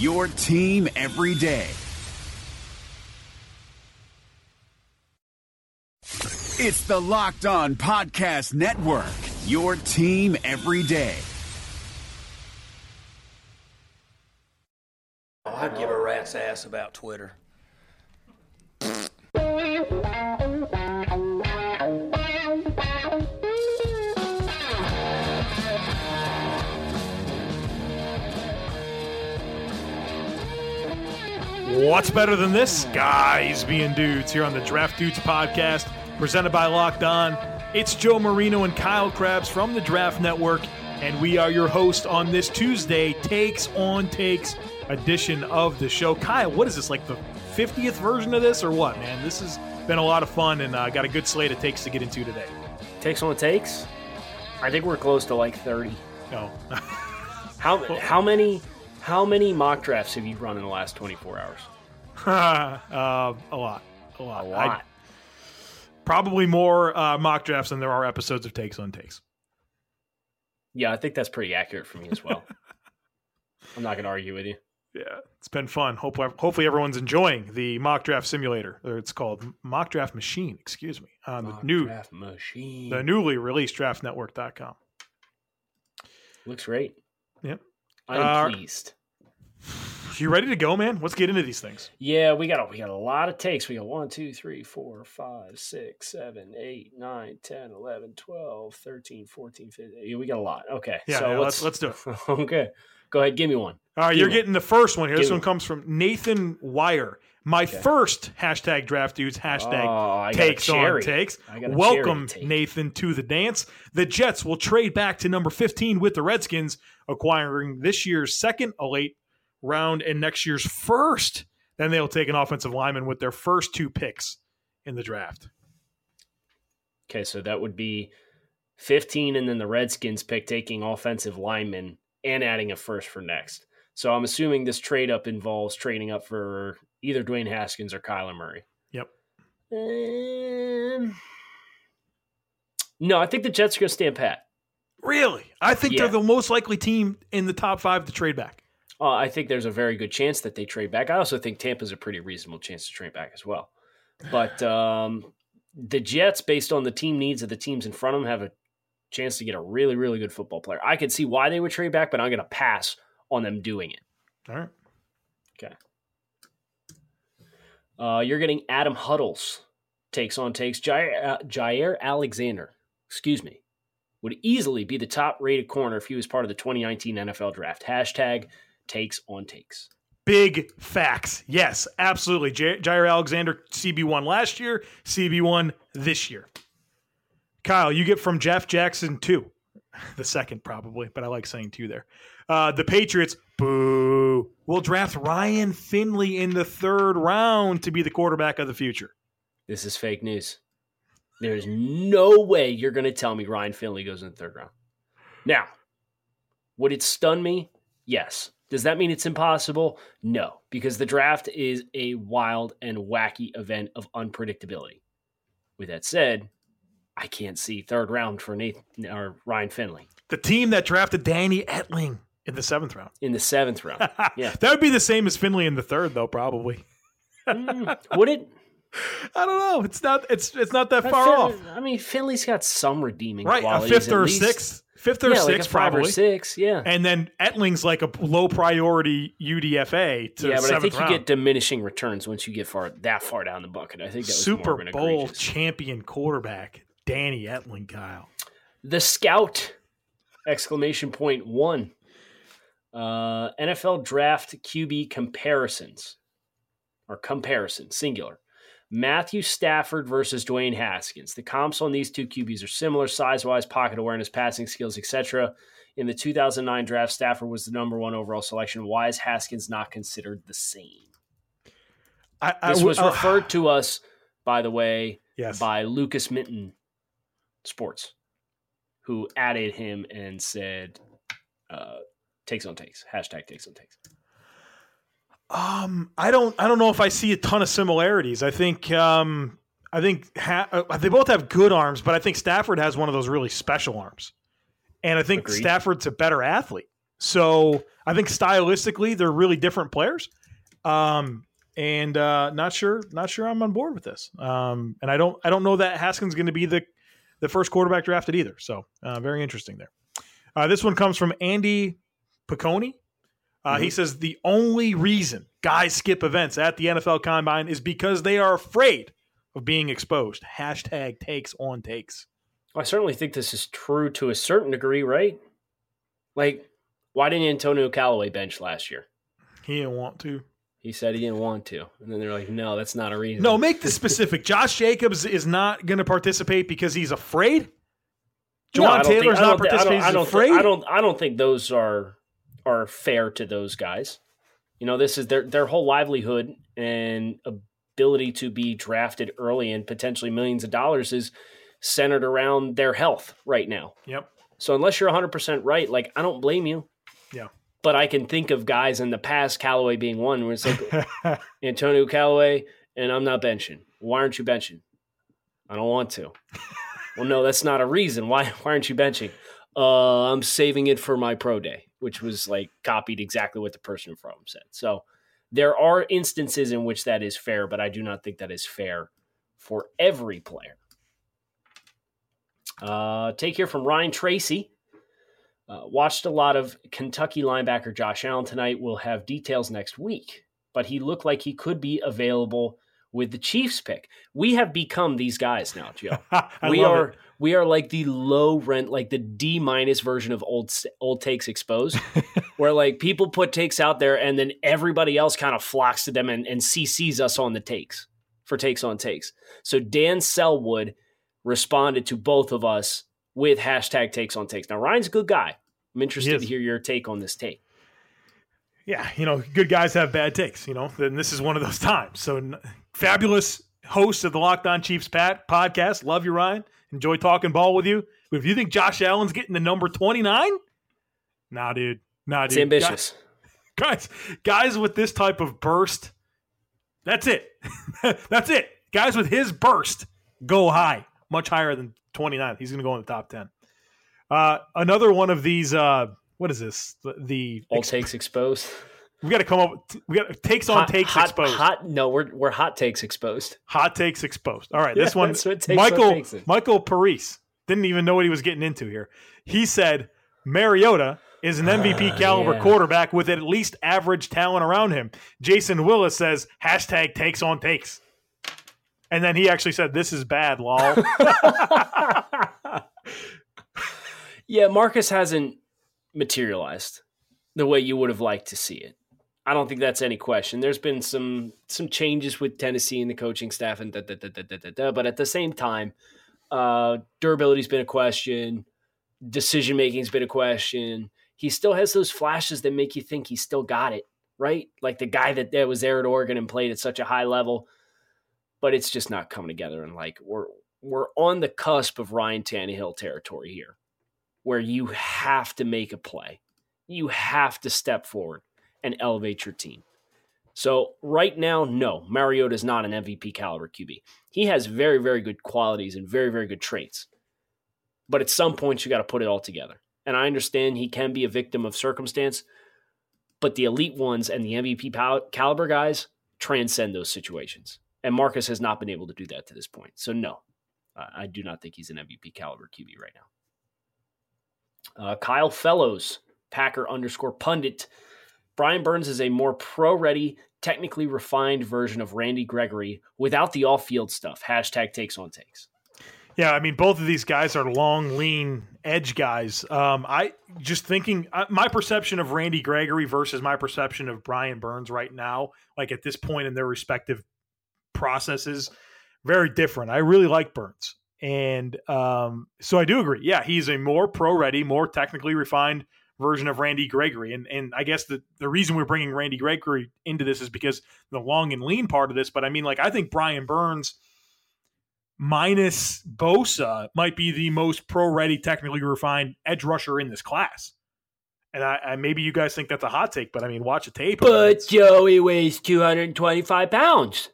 your team every day. It's the Locked On Podcast Network, your team every day. Oh, I'd give a rat's ass about Twitter. What's better than this? Guys being dudes here on the Draft Dudes podcast, presented by Locked On. It's Joe Marino and Kyle Crabbs from the Draft Network, and we are your host on this Tuesday, Takes on Takes edition of the show. Kyle, what is this, like the 50th version of this, or what, man? This has been a lot of fun, and uh, got a good slate of takes to get into today. Takes on takes. I think we're close to like thirty. No. How how many how many mock drafts have you run in the last twenty four hours? Uh, a lot. A lot. A I- lot. probably more uh, mock drafts than there are episodes of Takes on Takes. yeah, I think that's pretty accurate for me as well. I'm not going to argue with you. Yeah, it's been fun. Hope, hopefully, everyone's enjoying the mock draft simulator. Or it's called Mock Draft Machine. Excuse me. On the Mock new, draft machine. the newly released DraftNetwork.com. looks great. Yep. I'm Uh, pleased. You ready to go, man? Let's get into these things. Yeah, we got a, we got a lot of takes. We got 1, 2, 3, 4, 5, 6, 7, 8, 9, 10, 11, 12, 13, 14, 15. We got a lot. Okay. Yeah, so yeah, let's let's do it. okay. Go ahead. Give me one. All right, Give you're me getting the first one here. This Give me one comes from Nathan Wire. My first hashtag draft dudes hashtag Oh, I got a takes on takes. I got a Welcome take. Nathan to the dance. The Jets will trade back to number 15 with the Redskins, acquiring this year's second, a late round, and next year's first. Then they'll take an offensive lineman with their first two picks in the draft. Okay, so that would be 15 and then the Redskins pick taking offensive lineman and adding a first for next. So I'm assuming this trade up involves trading up for either Dwayne Haskins or Kyler Murray. Yep. Um, no, I think the Jets are going to stand pat. Really? I think Yeah. they're the most likely team in the top five to trade back. Uh, I think there's a very good chance that they trade back. I also think Tampa's a pretty reasonable chance to trade back as well. But um, the Jets, based on the team needs of the teams in front of them, have a chance to get a really, really good football player. I could see why they would trade back, but I'm going to pass on them doing it. All right. Okay. Uh, you're getting Adam Huddles takes on takes. Jaire, uh, Jaire Alexander, excuse me, would easily be the top rated corner if he was part of the 2019 NFL draft. Hashtag takes on takes. Big facts. Yes, absolutely. J- Jaire Alexander, CB1 last year, CB1 this year. Kyle, you get from Jeff Jackson two. The second, probably, but I like saying two there. Uh, the Patriots, boo, will draft Ryan Finley in the third round to be the quarterback of the future. This is fake news. There's no way you're going to tell me Ryan Finley goes in the third round. Now, would it stun me? Yes. Does that mean it's impossible? No, because the draft is a wild and wacky event of unpredictability. With that said, I can't see third round for Nathan or Ryan Finley The team that drafted Danny Etling in the seventh round. in the seventh round. Yeah. that would be the same as Finley in the third, though, probably. Mm, would it? I don't know. It's not. It's it's not that But far off. I mean, Finley's got some redeeming Right, a qualities. fifth or least. sixth, fifth or yeah, like sixth, five probably. or six. Yeah. And then Etling's like a low priority UDFA to yeah, but I think you get diminishing returns once you get far that far down the bucket. I think that was more Super Bowl egregious. champion quarterback Danny Etling, Kyle. the scout! Exclamation point one. Uh, NFL draft QB comparisons or comparison singular. Matthew Stafford versus Dwayne Haskins. The comps on these two QBs are similar size wise, pocket awareness, passing skills, etc. In the 2009 draft, Stafford was the number one overall selection. Why is Haskins not considered the same? I, I This was uh, referred to us, by the way, yes. by Lucas Minton Sports, who added him and said, uh, "Takes on takes." Hashtag takes on takes. Um, I don't. I don't know if I see a ton of similarities. I think. Um, I think ha- uh, they both have good arms, but I think Stafford has one of those really special arms, and I think Agreed. Stafford's a better athlete. So I think stylistically they're really different players. Um, and uh, not sure. Not sure I'm on board with this. Um, and I don't. I don't know that Haskins is going to be the the first quarterback drafted either. So uh, very interesting there. Uh, this one comes from Andy Piccone. Uh, He says the only reason guys skip events at the NFL Combine is because they are afraid of being exposed. Hashtag takes on takes. I certainly think this is true to a certain degree, right? Like, why didn't Antonio Callaway bench last year? He didn't want to. He said he didn't want to, and then they're like, "No, that's not a reason." No, make this specific. Josh Jacobs is not going to participate because he's afraid. No, Jawaan I don't think- not don't I don't- participating. I He's don't, afraid. I don't. I don't think those are are fair to those guys. You know, this is their their whole livelihood and ability to be drafted early and potentially millions of dollars is centered around their health right now. Yep. So unless you're 100% right, like I don't blame you. Yeah. But I can think of guys in the past, Callaway being one, where it's like Antonio Callaway, and I'm not benching. Why aren't you benching? I don't want to. well, no, that's not a reason. Why, why aren't you benching? Uh, I'm saving it for my pro day, which was like copied exactly what the person in front of him said. So there are instances in which that is fair, but I do not think that is fair for every player. Uh, take here from Ryan Tracy. Uh, watched a lot of Kentucky linebacker Josh Allen tonight. We'll have details next week, but he looked like he could be available with the Chiefs pick. We have become these guys now, Joe. We are it. We are like the low rent, like the D minus version of old old takes exposed, where like people put takes out there and then everybody else kind of flocks to them and, and CCs us on the takes for takes on takes. So Dan Selwood responded to both of us with hashtag takes on takes. Now Ryan's a good guy. I'm interested to hear your take on this take. Yeah, you know, good guys have bad takes, you know, and this is one of those times. So, n- fabulous host of the Locked On Chiefs Pat podcast. Love you, Ryan. Enjoy talking ball with you. But if you think Josh Allen's getting the number 29, nah, dude. Nah, dude. It's ambitious. Guys, guys with this type of burst, that's it. that's it. Guys with his burst go high, much higher than 29. He's going to go in the top 10. Uh, another one of these, uh, what is this? The, the Old takes exposed. We got to come up. We got takes on takes hot, exposed. Hot, no, we're we're hot takes exposed. Hot takes exposed. All right, Yeah, this one. that's what takes on Michael takes is. Michael Parise didn't even know what he was getting into here. He said Mariota is an MVP Ah, caliber yeah. quarterback with at least average talent around him. Jason Willis says hashtag takes on takes. And then he actually said, "This is bad, lol." Yeah, Marcus hasn't materialized the way you would have liked to see it. I don't think that's any question. There's been some some changes with Tennessee and the coaching staff and da, da, da, da, da, da, da, but at the same time, uh, durability's been a question, decision making's been a question. He still has those flashes that make you think he still got it, right? Like the guy that, that was there at Oregon and played at such a high level, but it's just not coming together. And like we're we're on the cusp of Ryan Tannehill territory here where you have to make a play. You have to step forward and elevate your team. So right now, no, Mariota is not an MVP caliber QB. He has very, very good qualities and very, very good traits. But at some point, you got to put it all together. And I understand he can be a victim of circumstance, but the elite ones and the MVP pal- caliber guys transcend those situations. And Marcus has not been able to do that to this point. So no, I do not think he's an MVP caliber QB right now. Uh, Kyle Fellows, Packer underscore pundit. Brian Burns is a more pro ready, technically refined version of Randy Gregory without the off field stuff. Hashtag takes on takes. Yeah, I mean, both of these guys are long, lean edge guys. Um, I just thinking uh, my perception of Randy Gregory versus my perception of Brian Burns right now, like at this point in their respective processes, very different. I really like Burns, And um, so I do agree. Yeah, he's a more pro ready, more technically refined version of Randy Gregory. And and I guess the, the reason we're bringing Randy Gregory into this is because the long and lean part of this. But I mean, like, I think Brian Burns minus Bosa might be the most pro ready, technically refined edge rusher in this class. And I, I, maybe you guys think that's a hot take, but I mean, watch a tape. But Joey weighs 225 pounds.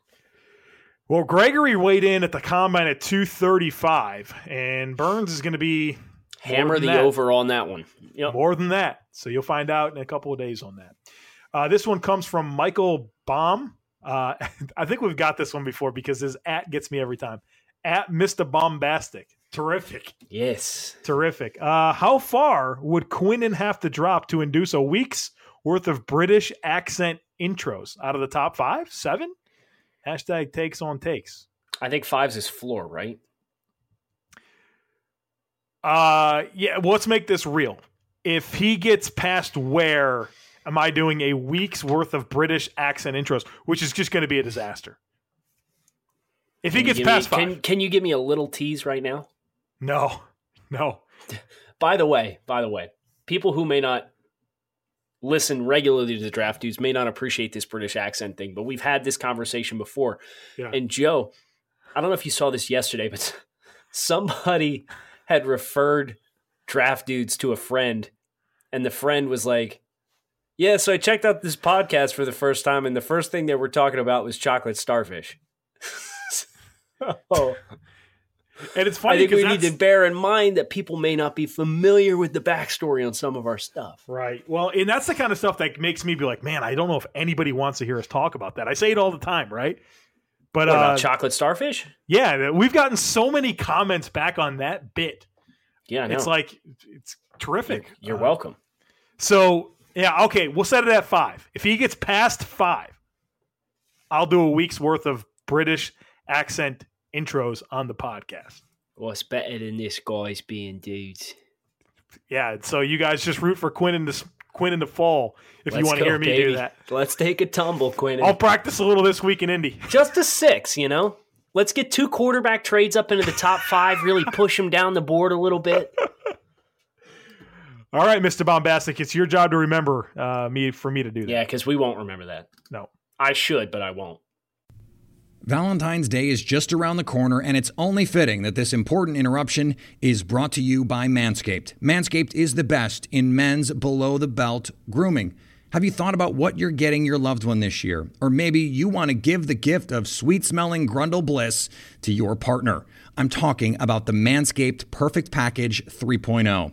Well, Gregory weighed in at the combine at 235, and Burns is going to be hammer the that. over on that one. Yep. More than that. So you'll find out in a couple of days on that. Uh, this one comes from Michael Baum. Uh, I think we've got this one before because his at gets me every time. At Mr. Bombastic. Terrific. Yes. Terrific. Uh, how far would Quinnen have to drop to induce a week's worth of British accent intros out of the top five? Seven? Hashtag takes on takes. I think fives is floor, right? Uh yeah, well, let's make this real. If he gets past where am I doing a week's worth of British accent intros, which is just going to be a disaster. If can he gets past me, five, can, can you give me a little tease right now? No, no. by the way, by the way, people who may not listen regularly to the draft dudes may not appreciate this British accent thing, but we've had this conversation before. Yeah. And Joe, I don't know if you saw this yesterday, but somebody had referred draft dudes to a friend, and the friend was like, Yeah, so I checked out this podcast for the first time, and the first thing they were talking about was chocolate starfish. oh. And it's funny. I think we need to bear in mind that people may not be familiar with the backstory on some of our stuff. Right. Well, and that's the kind of stuff that makes me be like, man, I don't know if anybody wants to hear us talk about that. I say it all the time, right? But what, uh, chocolate starfish? Yeah, we've gotten so many comments back on that bit. Yeah, it's like it's terrific. You're, uh, welcome. So yeah, okay, we'll set it at five. If he gets past five, I'll do a week's worth of British accent intros on the podcast. What's better than this guy's being dudes? Yeah, so you guys just root for Quinn in the Quinn in the fall if Let's you want to hear me baby. do that. Let's take a tumble, Quinn. I'll practice a little this week in Indy. Just a six, you know. Let's get two quarterback trades up into the top five. Really push them down the board a little bit. All right, Mister Bombastic, it's your job to remember uh, me for me to do that. Yeah, because we won't remember that. No, I should, but I won't. Valentine's Day is just around the corner, and it's only fitting that this important interruption is brought to you by Manscaped. Manscaped is the best in men's below the belt grooming. Have you thought about what you're getting your loved one this year? Or maybe you want to give the gift of sweet smelling Grundle Bliss to your partner. I'm talking about the Manscaped Perfect Package 3.0.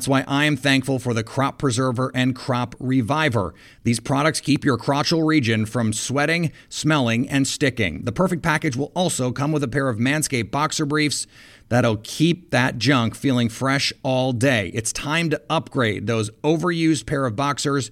That's why I am thankful for the Crop Preserver and Crop Reviver. These products keep your crotchal region from sweating, smelling, and sticking. The Perfect Package will also come with a pair of Manscaped boxer briefs that'll keep that junk feeling fresh all day. It's time to upgrade those overused pair of boxers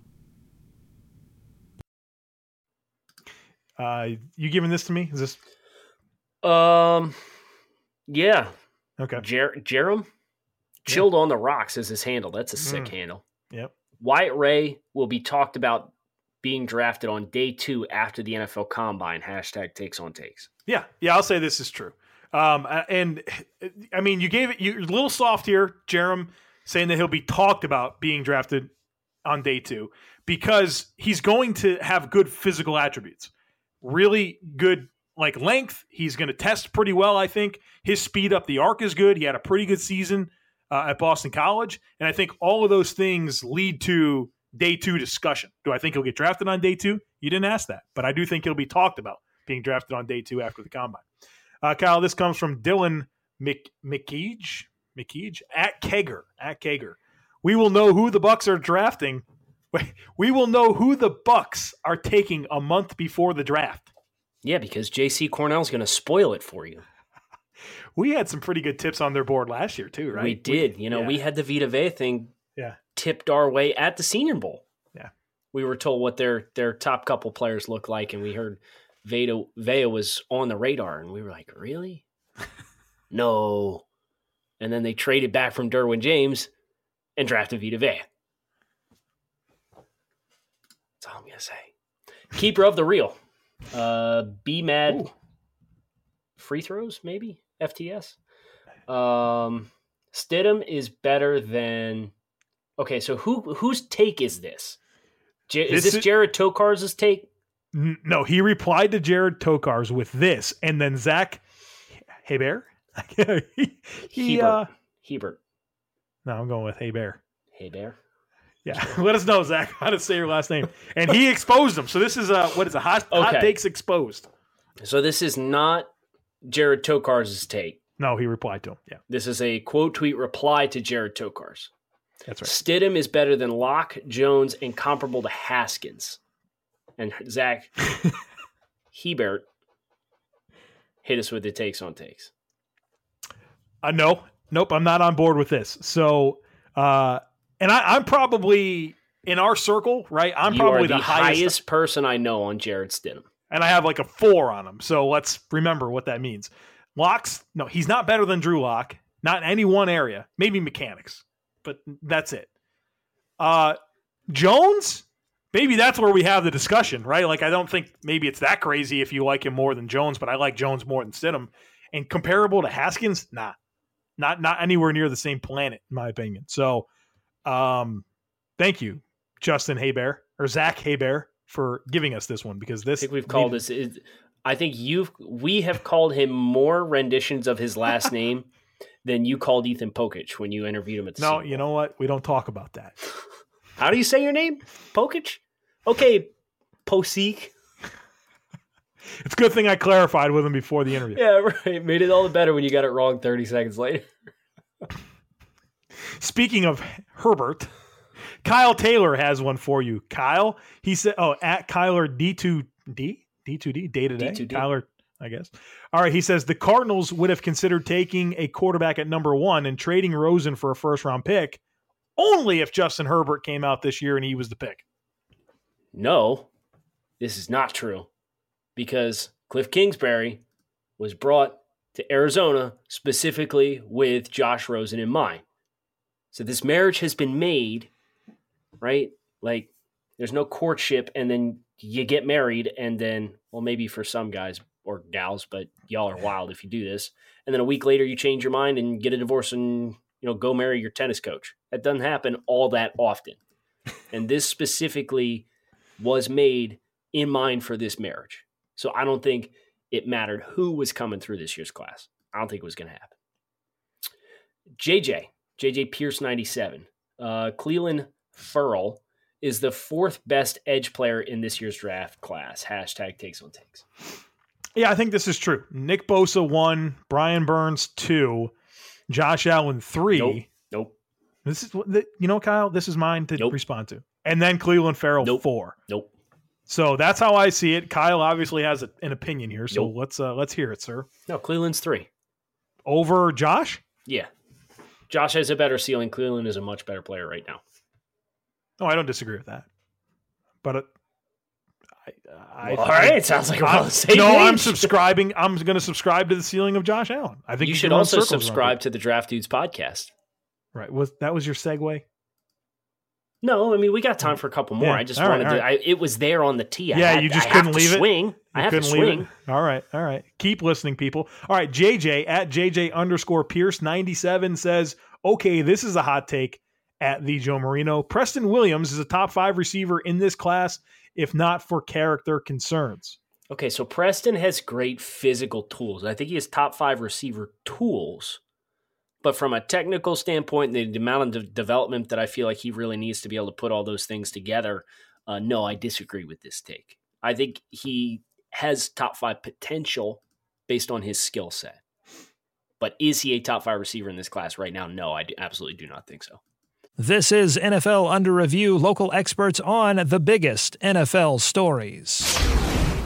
Uh, you giving this to me? Is this? Um, yeah. Okay. Jer- Jerem, chilled yeah. on the rocks is his handle. That's a sick mm. handle. Yep. Wyatt Ray will be talked about being drafted on day two after the NFL Combine. Hashtag takes on takes. Yeah, yeah, I'll say this is true. Um, and I mean, you gave it you're a little soft here, Jerem, saying that he'll be talked about being drafted on day two because he's going to have good physical attributes, really good like length. He's going to test pretty well. I think his speed up the arc is good. He had a pretty good season uh, at Boston College. And I think all of those things lead to day two discussion. Do I think he'll get drafted on day two? You didn't ask that, but I do think he'll be talked about being drafted on day two after the combine. Uh, Kyle, this comes from Dylan Mc, McKeege, McKeege at Kager at Kager. We will know who the Bucks are drafting. We will know who the Bucks are taking a month before the draft. Yeah, because JC Cornell's going to spoil it for you. We had some pretty good tips on their board last year too, right? We did. you know, yeah. we had the Vita Vea thing Yeah. tipped our way at the Senior Bowl. Yeah. We were told what their their top couple players look like, and we heard Vita Vea was on the radar, and we were like, really? no. And then they traded back from Derwin James and drafted Vita Vea. That's all I'm gonna say. Keeper of the real. Uh B Mad free throws, maybe? FTS. Um Stidham is better than Okay, so who whose take is this? J- is This this Jared Tokar's take? N- No, he replied to Jared Tokars with this, and then Zach Hey Bear. he, he Hebert. uh Hebert. no, I'm going with Hey, Bear. Hey Bear. Yeah, let us know, Zach, how to say your last name. And he exposed him. So this is uh what is a Hot, hot takes exposed. So this is not Jared Tokar's take. No, he replied to him. Yeah, This is a quote tweet reply to Jared Tokar's. that's right. Stidham is better than Locke, Jones, and comparable to Haskins. And Zach Hebert hit us with the takes on takes. Uh, no, nope, I'm not on board with this. So, uh, and I, I'm probably in our circle, right? I'm you probably the, the, highest, highest person I know on Jarrett Stidham. and I have like a four on him. So let's remember what that means. Locks, no, he's not better than Drew Lock, not in any one area, maybe mechanics, but that's it. Uh, Jones, maybe that's where we have the discussion, right? Like, I don't think maybe it's that crazy if you like him more than Jones, but I like Jones more than Stidham. And comparable to Haskins, nah, not not anywhere near the same planet, in my opinion. So, um, thank you, Justin Haybear or Zach Haybear, for giving us this one because this. I think we've called this. Is, I think you've we have called him more renditions of his last name than you called Ethan Pokich when you interviewed him at the No, Super you know what? We don't talk about that. How do you say your name? Pokich? Okay, Posik. It's a good thing I clarified with him before the interview. Yeah, right. Made it all the better when you got it wrong 30 seconds later. Speaking of Herbert, Kyle Taylor has one for you. Kyle, he said, "Oh, at Kyler D2D D2D day to day." Kyler, I guess. All right, he says the Cardinals would have considered taking a quarterback at number one and trading Rosen for a first round pick, only if Justin Herbert came out this year and he was the pick. No, this is not true because Cliff Kingsbury was brought to Arizona specifically with Josh Rosen in mind. So this marriage has been made, right? Like there's no courtship and then you get married and then, well, maybe for some guys or gals, but y'all are wild if you do this. And then a week later you change your mind and get a divorce and, you know, go marry your tennis coach. That doesn't happen all that often. And this specifically was made in mind for this marriage. So I don't think it mattered who was coming through this year's class. I don't think it was going to happen. JJ, JJ Pierce 97. Uh, Clelin Ferrell is the fourth best edge player in this year's draft class. Hashtag takes on takes. Yeah, I think this is true. Nick Bosa one, Brian Burns two, Josh Allen three. Nope. Nope. This is what you know, Kyle. This is mine to Nope. respond to, and then Clelin Ferrell Nope. four. Nope. So that's how I see it. Kyle obviously has a, an opinion here, so Nope. let's uh, let's hear it, sir. No, Clelin's three. Over Josh? Yeah. Josh has a better ceiling. Clelin is a much better player right now. No, I don't disagree with that. But uh, I, I, all right. It sounds like we're on the same no, I'm subscribing. I'm going to subscribe to the ceiling of Josh Allen. I think You should also subscribe to the Draft Dudes podcast. Right. Was that was your segue? No, I mean we got time for a couple more. Yeah, I just all right, wanted all to. I, it was there on the tee. I Yeah, had- you just I couldn't to leave it? Swing. I have to couldn't leave swing. it? All right, all right. Keep listening, people. All right, JJ at JJ underscore Pierce ninety seven says, "Okay, this is a hot take." At the Joe Marino, Preston Williams is a top five receiver in this class, if not for character concerns. Okay, so Preston has great physical tools. I think he has top five receiver tools. But from a technical standpoint, the amount of development that I feel like he really needs to be able to put all those things together, uh, no, I disagree with this take. I think he has top five potential based on his skill set. But is he a top five receiver in this class right now? No, I absolutely do not think so. This is NFL Under Review, local experts on the biggest NFL stories.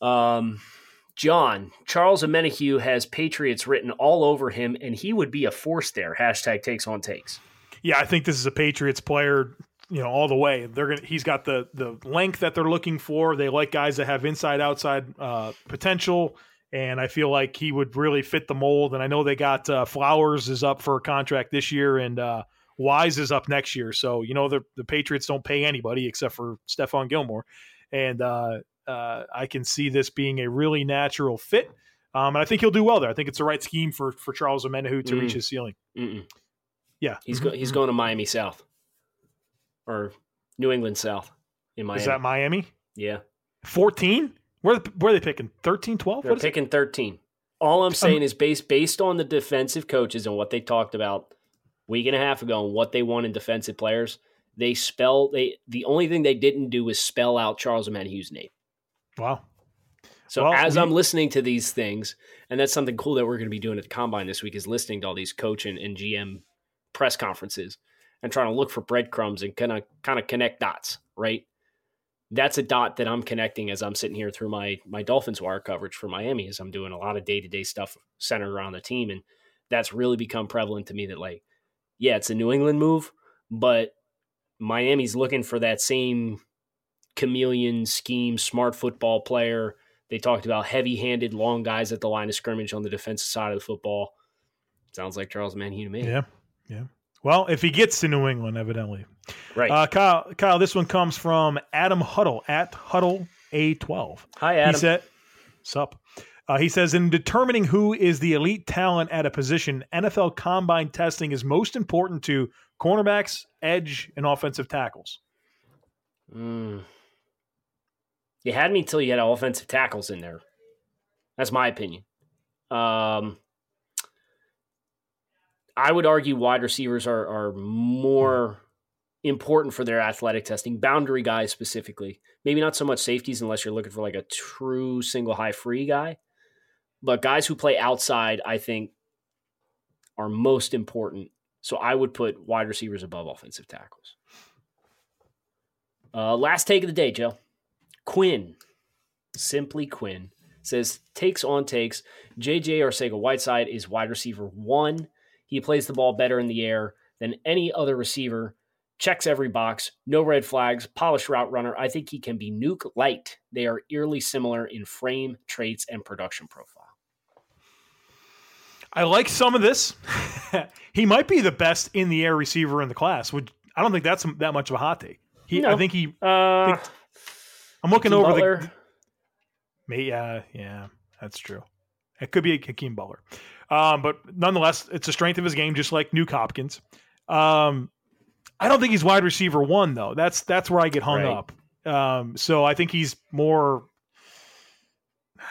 Um, John, Charles Omenihu has Patriots written all over him, and he would be a force there. Hashtag takes on takes. Yeah, I think this is a Patriots player, you know, all the way. They're gonna. He's got the the length that they're looking for. They like guys that have inside outside uh, potential, and I feel like he would really fit the mold. And I know they got uh, Flowers is up for a contract this year, and uh, Wise is up next year. So you know the the Patriots don't pay anybody except for Stephon Gilmore, and uh, uh, I can see this being a really natural fit. Um, and I think he'll do well there. I think it's the right scheme for for Charles Omenihu to mm. reach his ceiling. Mm-mm. Yeah, he's mm-hmm. go, he's going to Miami South or New England South in Miami. Is that Miami? Yeah, fourteen. Where where are they picking? 13, 12? They're picking it? thirteen. All I'm saying um, is based based on the defensive coaches and what they talked about week and a half ago and what they want in defensive players. They spell they the only thing they didn't do was spell out Charles Omenihu's name. Wow. So well, as we, I'm listening to these things, and that's something cool that we're going to be doing at the combine this week is listening to all these coach and, and GM press conferences and trying to look for breadcrumbs and kind of kind of connect dots, right? That's a dot that I'm connecting as I'm sitting here through my my Dolphins wire coverage for Miami as I'm doing a lot of day to day stuff centered around the team, and that's really become prevalent to me. That like, yeah, it's a New England move, but Miami's looking for that same chameleon scheme, smart football player. They talked about heavy handed, long guys at the line of scrimmage on the defensive side of the football. Sounds like Charles Omenihu to me. Yeah. Yeah. Well, if he gets to New England, evidently. Right. Uh, Kyle, Kyle, this one comes from Adam Huddle at Huddle A12. Hi, Adam. He said, Sup. Uh, he says, in determining who is the elite talent at a position, NFL combine testing is most important to cornerbacks, edge, and offensive tackles. Mm. You had me till you had offensive tackles in there. That's my opinion. Um, I would argue wide receivers are are more important for their athletic testing, boundary guys specifically. Maybe not so much safeties unless you're looking for like a true single high free guy. But guys who play outside, I think, are most important. So I would put wide receivers above offensive tackles. Uh, last take of the day, Joe. Quinn, simply Quinn, says takes on takes. JJ Arcega Whiteside is wide receiver one. He plays the ball better in the air than any other receiver. Checks every box, no red flags, polished route runner. I think he can be nuke light. They are eerily similar in frame, traits, and production profile. I like some of this. he might be the best in the air receiver in the class. Which I don't think that's that much of a hot take. He, no. I think he. Uh, think, I'm looking Hakeem over Butler. the. May, yeah, yeah, that's true. It could be a Hakeem Butler, um, but nonetheless, it's a strength of his game, just like Nuke Hopkins. Um, I don't think he's wide receiver one though. That's that's where I get hung right. up. Um, so I think he's more.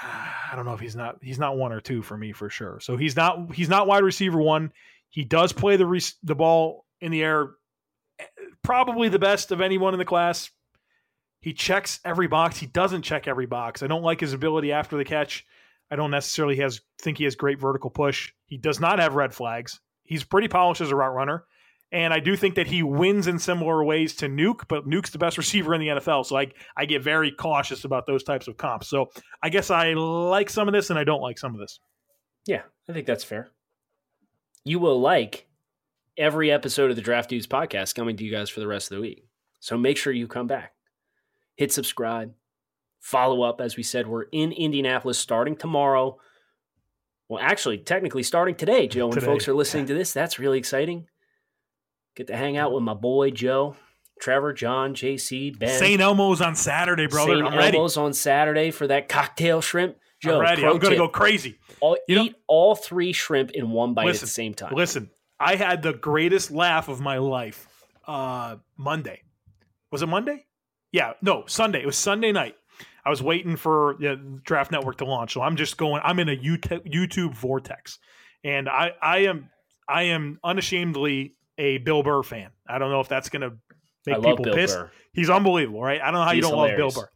I don't know if he's not he's not one or two for me for sure. So he's not he's not wide receiver one. He does play the re- the ball in the air, eh, probably the best of anyone in the class. He checks every box. He doesn't check every box. I don't like his ability after the catch. I don't necessarily has think he has great vertical push. He does not have red flags. He's pretty polished as a route runner. And I do think that he wins in similar ways to Nuke, but Nuke's the best receiver in the NFL. So I, I get very cautious about those types of comps. So I guess I like some of this and I don't like some of this. Yeah, I think that's fair. You will like every episode of the Draft Dudes podcast coming to you guys for the rest of the week. So make sure you come back. Hit subscribe, follow up. As we said, we're in Indianapolis starting tomorrow. Well, actually, technically starting today, Joe. When Today. folks are listening to this, that's really exciting. Get to hang out with my boy Joe, Trevor, John, JC, Ben. St. Elmo's on Saturday, brother. St. Elmo's on Saturday for that cocktail shrimp. Joe, I'm ready. I'm going to go crazy. all, You know- eat all three shrimp in one bite at the same time. Listen, I had the greatest laugh of my life uh, Monday. Was it Monday? Yeah, no, Sunday. It was Sunday night. I was waiting for the Draft Network to launch, so I'm just going. I'm in a YouTube vortex, and I I am I am unashamedly a Bill Burr fan. I don't know if that's going to make I love people pissed. Burr. He's unbelievable, right? I don't know how you don't love hilarious. Bill Burr.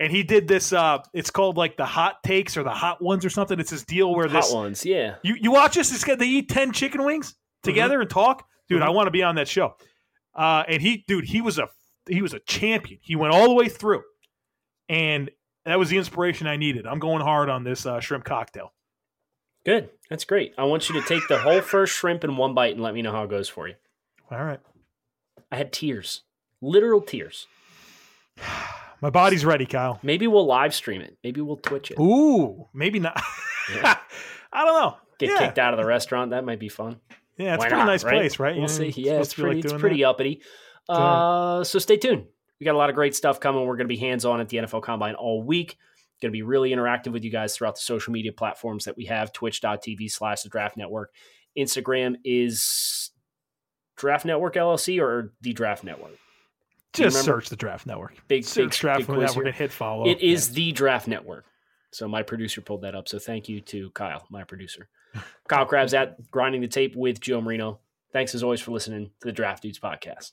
And he did this. Uh, it's called like the hot takes or the hot ones or something. It's this deal where this Hot ones, yeah. you you watch this? They eat ten chicken wings together and talk, dude. I want to be on that show. Uh, and he, dude, he was a he was a champion. He went all the way through, and that was the inspiration I needed. I'm going hard on this uh, shrimp cocktail. Good. That's great. I want you to take the whole first shrimp in one bite and let me know how it goes for you. All right, I had tears, literal tears. my body's ready, Kyle. Maybe we'll live stream it. Maybe we'll Twitch it. Ooh, maybe not. Yeah. I don't know. Get yeah. kicked out of the restaurant. That might be fun. Yeah, it's Why a pretty not, nice right? place, right? We'll Yeah, see. it's Yeah, it's be like pretty, it's pretty that. uppity. Uh, so stay tuned. We got a lot of great stuff coming. We're going to be hands on at the NFL Combine all week. Going to be really interactive with you guys throughout the social media platforms that we have twitch.tv slash the draft network. Instagram is Draft Network LLC or the Draft Network. Just search the Draft Network. Big, Search big, Draft big Network here. and hit follow. It is the Draft Network. So my producer pulled that up. So thank you to Kyle, my producer. Kyle Crabbs at Grinding the Tape with Joe Marino. Thanks as always for listening to the Draft Dudes podcast.